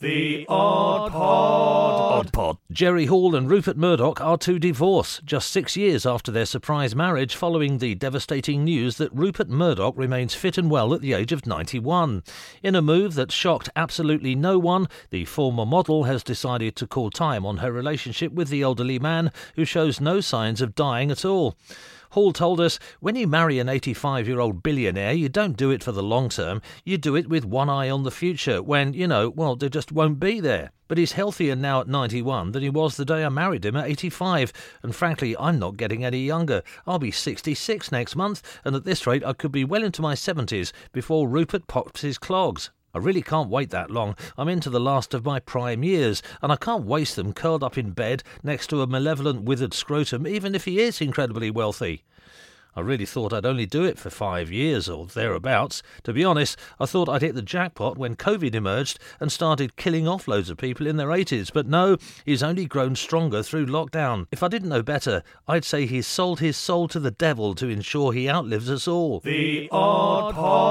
The Odd Pod. Odd Pod. Jerry Hall and Rupert Murdoch are to divorce just six years after their surprise marriage following the devastating news that Rupert Murdoch remains fit and well at the age of 91. In a move that shocked absolutely no one, the former model has decided to call time on her relationship with the elderly man who shows no signs of dying at all. Hall told us when you marry an 85 year old billionaire, you don't do it for the long term, you do it with one eye on the future when, you know, well, they just won't be there. But he's healthier now at 91 than he was the day I married him at 85, and frankly, I'm not getting any younger. I'll be 66 next month, and at this rate, I could be well into my 70s before Rupert pops his clogs. I really can't wait that long. I'm into the last of my prime years, and I can't waste them curled up in bed next to a malevolent withered scrotum, even if he is incredibly wealthy. I really thought I'd only do it for five years or thereabouts. To be honest, I thought I'd hit the jackpot when COVID emerged and started killing off loads of people in their 80s. But no, he's only grown stronger through lockdown. If I didn't know better, I'd say he's sold his soul to the devil to ensure he outlives us all. The Odd Pod.